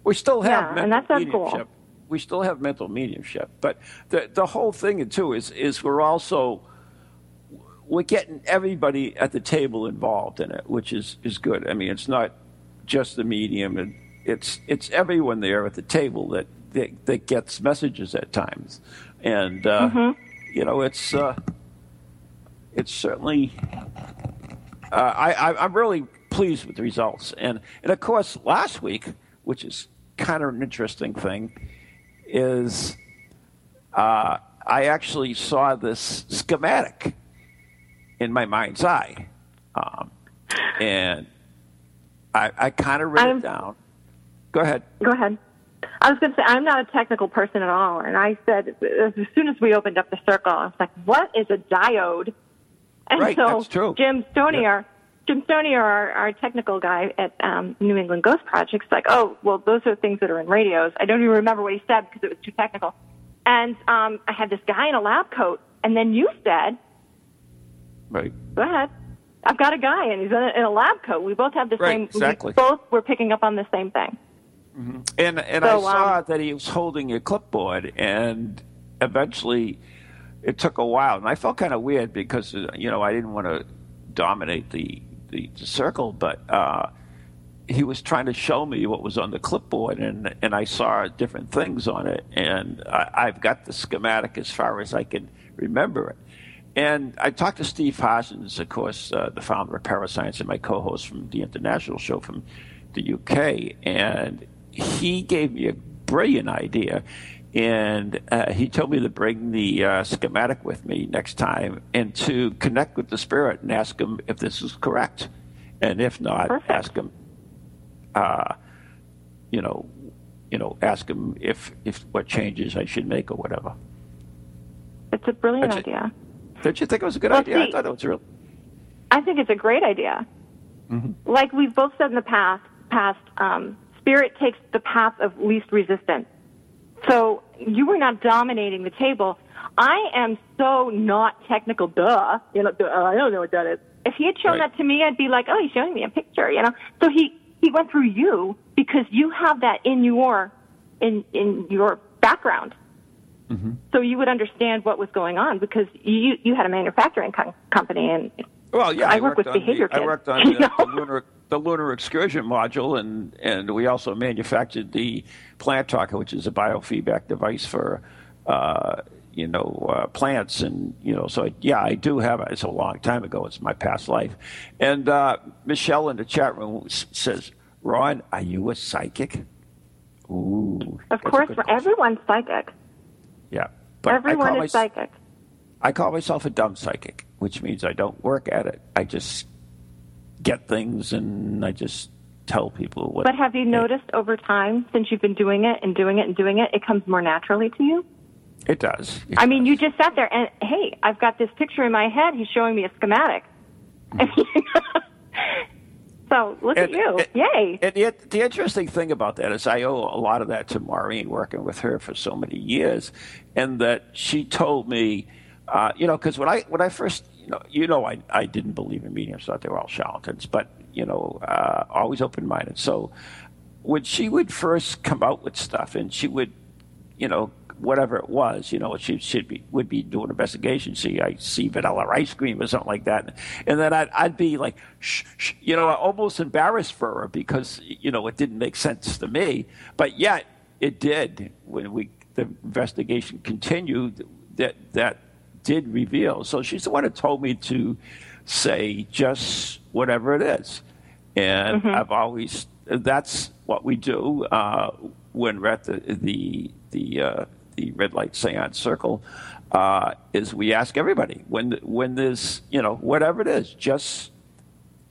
we still have Yeah, mental and that's our goal. We still have mental mediumship, but the the whole thing too is is we're also we're getting everybody at the table involved in it, which is is good. I mean, it's not just the medium; and it's it's everyone there at the table that that, that gets messages at times, and uh, Mm-hmm. you know, it's uh, it's certainly. Uh, I, I I'm really pleased with the results, and and of course last week, which is kind of an interesting thing, is uh, I actually saw this schematic in my mind's eye, um, and I I kind of wrote I'm- it down. Go ahead. Go ahead. I was going to say I'm not a technical person at all, and I said as soon as we opened up the circle, I was like, "What is a diode?" And Right, so that's true. Jim Stoney, Yeah. our Jim Stoney, our, our technical guy at um, New England Ghost Project's like, "Oh, well, those are things that are in radios." I don't even remember what he said because it was too technical. And um, I had this guy in a lab coat, and then you said, Right. "Go ahead." I've got a guy, and he's in a, in a lab coat. We both have the Right, same. exactly. We both were picking up on the same thing. And and I saw um, that he was holding a clipboard, and eventually, it took a while, and I felt kind of weird because uh, you know I didn't want to dominate the the, the circle, but uh, he was trying to show me what was on the clipboard, and and I saw different things on it, and I, I've got the schematic as far as I can remember it. And I talked to Steve Parsons, of course, uh, the founder of Parascience, and my co-host from the international show from the UK, and he gave me a brilliant idea. And uh, he told me to bring the uh, schematic with me next time and to connect with the spirit and ask him if this is correct. And if not, Perfect. ask him, uh, you know, you know, ask him if, if what changes I should make or whatever. It's a brilliant That's it. idea. Did you think it was a good Well, idea? I thought it was real. I think it's a great idea. Mm-hmm. Like we've both said in the past, past um, spirit takes the path of least resistance. So you were not dominating the table. I am so not technical. Duh, you know, duh, I don't know what that is. If he had shown Right. that to me, I'd be like, oh, he's showing me a picture, you know. So he he went through you because you have that in your in in your background. Mm-hmm. So you would understand what was going on because you you had a manufacturing com- company and Well, yeah, I I, work worked with behavior the, I worked on [laughs] you the, know? the lunar the lunar excursion module, and and we also manufactured the plant talker, which is a biofeedback device for. Uh, you know, uh, plants, and you know, so yeah, I do have it. It's a long time ago. It's my past life. And uh, Michelle in the chat room says, "Ron, are you a psychic?" Ooh, Of course, everyone's psychic. Yeah, but Everyone is mys- psychic. I call myself a dumb psychic, which means I don't work at it. I just get things and I just tell people what. But have you noticed over time, since you've been doing it and doing it and doing it, it comes more naturally to you? It does. It I mean, you just sat there and, hey, I've got this picture in my head. He's showing me a schematic. [laughs] so look at you. and- Yay. And the, the interesting thing about that is I owe a lot of that to Maureen working with her for so many years, and that she told me, uh, you know, because when I when I first, you know, you know, I I didn't believe in mediums, thought they were all charlatans, but you know, uh, always open minded. So when she would first come out with stuff, and she would, you know, whatever it was, you know, she should be would be doing investigation. See, I see vanilla ice cream or something like that, and then I'd I'd be like, shh, shh, you know, almost embarrassed for her because you know it didn't make sense to me, but yet it did when we the investigation continued. That that did reveal. So she's the one who told me to say just whatever it is, and I've always that's what we do uh, when we're at the the the uh, the red light seance circle. Uh, is we ask everybody when when there's you know whatever it is, just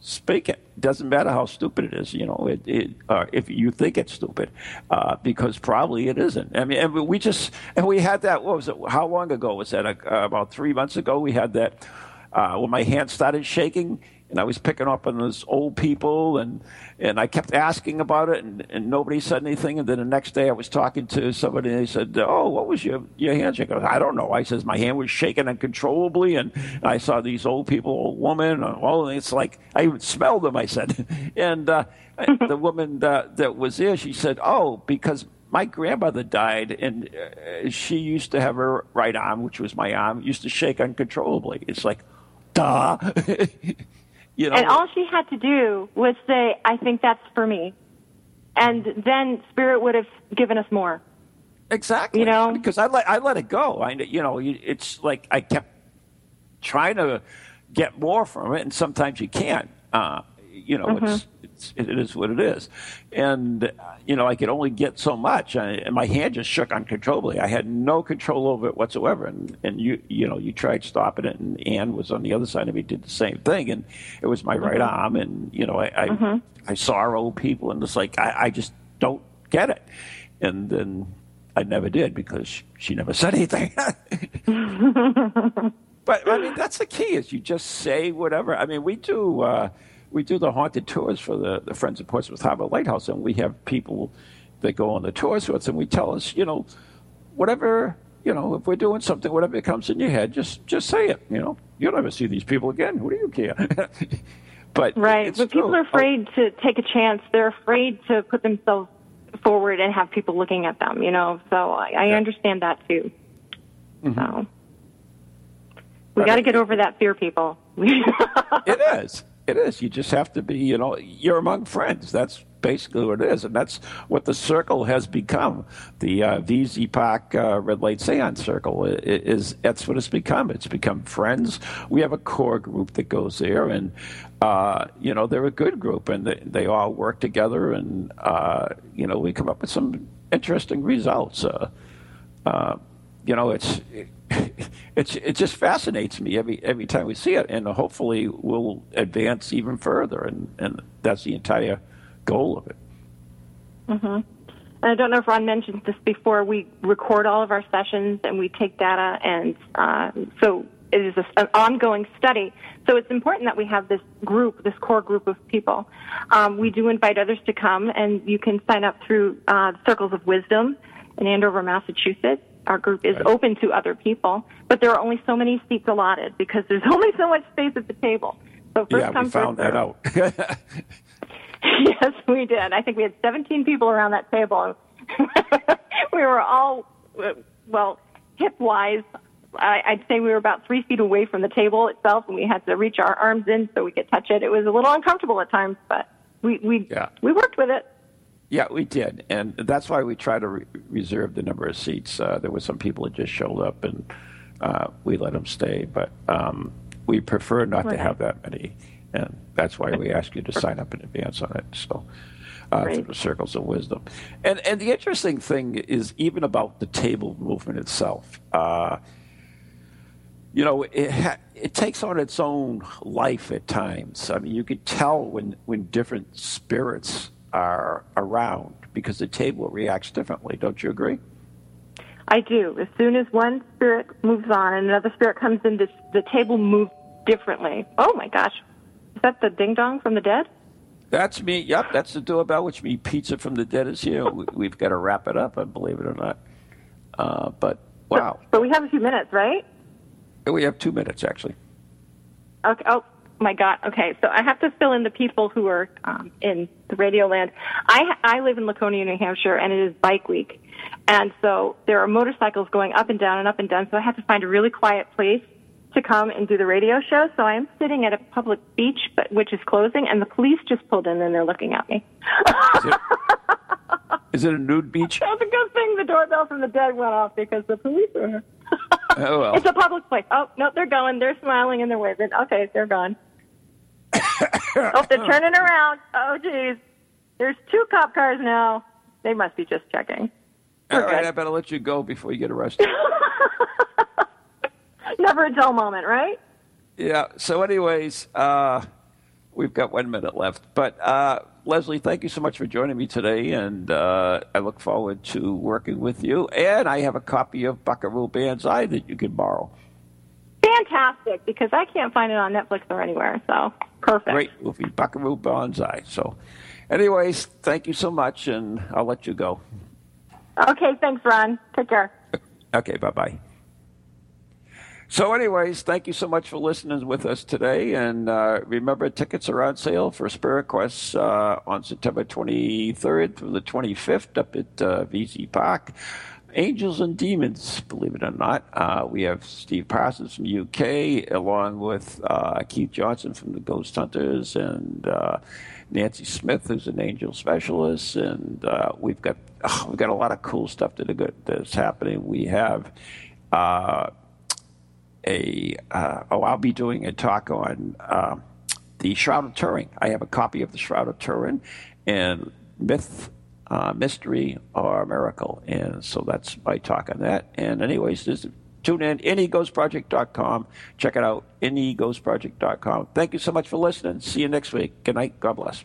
speak it. Doesn't matter how stupid it is, you know. It, it uh, if you think it's stupid, uh, because probably it isn't. I mean, and we just and we had that. What was it? How long ago was that? Uh, about three months ago, we had that uh, when my hand started shaking. And I was picking up on those old people, and and I kept asking about it, and, and nobody said anything. And then the next day, I was talking to somebody, and they said, "Oh, what was your your handshake?" I, I don't know. I says my hand was shaking uncontrollably, and I saw these old people, old woman, all. It's like I even smelled them. I said, [laughs] and uh, [laughs] the woman uh, that was there, she said, "Oh, because." my grandmother died, and uh, she used to have her right arm, which was my arm, used to shake uncontrollably. It's like, duh. [laughs] you know. And all she had to do was say, "I think that's for me," and then Spirit would have given us more. Exactly. You know, because I let I let it go. I you know it's like I kept trying to get more from it, and sometimes you can't. Uh, you know, mm-hmm. it's it's, it is what it is. And, you know, I could only get so much. and my hand just shook uncontrollably. I had no control over it whatsoever. And, and you, you know, you tried stopping it, and Ann was on the other side of me, did the same thing. And it was my mm-hmm. right arm. And, you know, I, I, mm-hmm. I saw old people, and it's like, I, I just don't get it. And then I never did because she never said anything. [laughs] but I mean, that's the key is you just say whatever. I mean, we do. Uh, we do the haunted tours for the, the Friends of Portsmouth Harbor Lighthouse, and we have people that go on the tours with us, and we tell us, you know, whatever, you know, if we're doing something, whatever comes in your head, just just say it. You know, you'll never see these people again. Who do you care? [laughs] but right, but people are afraid to take a chance. They're afraid to put themselves forward and have people looking at them. You know, so I, I yeah. understand that too. Mm-hmm. So we got to get over that fear, people. [laughs] it is. It is. You just have to be, you know, you're among friends. That's basically what it is. And that's what the circle has become. The uh, VZ Park uh, Red Light Seance Circle is, that's what it's become. It's become friends. We have a core group that goes there, and, uh, you know, they're a good group, and they, they all work together, and, uh, you know, we come up with some interesting results. You know, it's. It, [laughs] it's it just fascinates me every every time we see it, and hopefully we'll advance even further, and and that's the entire goal of it. Mm-hmm. I don't know if Ron mentioned this before. We record all of our sessions and we take data, and uh, so it is a, an ongoing study. So it's important that we have this group, this core group of people. Um, we do invite others to come, and you can sign up through uh, Circles of Wisdom in Andover, Massachusetts our group is right. open to other people, but there are only so many seats allotted because there's [laughs] only so much space at the table. So first yeah, come, we found that out. [laughs] yes, we did. I think we had 17 people around that table. [laughs] we were all, well, hip wise, I'd say we were about three feet away from the table itself, and we had to reach our arms in so we could touch it. It was a little uncomfortable at times, but we we yeah. we worked with it. Yeah, we did, and that's why we try to re- reserve the number of seats. Uh, there were some people that just showed up, and uh, we let them stay, but um, we prefer not right. to have that many, and that's why we ask you to sign up in advance on it. So. Uh, through the circles of wisdom, and and the interesting thing is even about the table movement itself. Uh, you know, it ha- it takes on its own life at times. I mean, you could tell when when different spirits are around because the table reacts differently. Don't you agree? I do. As soon as one spirit moves on and another spirit comes in, this, the table moves differently. Oh my gosh. Is that the ding dong from the dead? That's me. Yep, that's the doorbell, which means pizza from the dead is here. We've got to wrap it up, I believe it or not. Uh, but wow. But, but we have a few minutes, right? We have two minutes, actually. Okay. Oh, my God. Okay, so I have to fill in the people who are um, in the radio land. I I live in Laconia, New Hampshire, and it is Bike Week, and so there are motorcycles going up and down and up and down. So I have to find a really quiet place to come and do the radio show. So I am sitting at a public beach, but which is closing, and the police just pulled in and they're looking at me. Is it, [laughs] is it a nude beach? That's a good thing the doorbell from the dead went off because the police are here. oh, well. [laughs] It's a public place. Oh, no, they're going. They're smiling and they're waving. Okay, they're gone [laughs] oh, they're turning around. Oh, geez. There's two cop cars now. They must be just checking. We're All right, good. I better let you go before you get arrested. [laughs] Never a dull moment, right? Yeah. So, anyways, uh, we've got one minute left. But uh, Leslie, thank you so much for joining me today, and uh, I look forward to working with you. And I have a copy of Buckaroo Banzai that you can borrow. Fantastic because I can't find it on Netflix or anywhere. So perfect. Great movie, Buckaroo Banzai. So, anyways, thank you so much, and I'll let you go. Okay, thanks, Ron. Take care. Okay, bye bye. So, anyways, thank you so much for listening with us today. And uh, remember, tickets are on sale for Spirit Quest uh, on September 23rd through the 25th up at uh, VC Park. Angels and Demons, believe it or not. Uh, we have Steve Parsons from UK, along with uh, Keith Johnson from the Ghost Hunters, and uh, Nancy Smith, who's an angel specialist, and uh, we've got oh, we've got a lot of cool stuff that that's happening. We have uh, a uh, oh, I'll be doing a talk on the Shroud of Turin. I have a copy of the Shroud of Turin and myth uh, mystery or miracle. And so that's my talk on that. And anyways, this tune in neghostproject.com. Check it out, neghostproject.com. Thank you so much for listening. See you next week. Good night. God bless.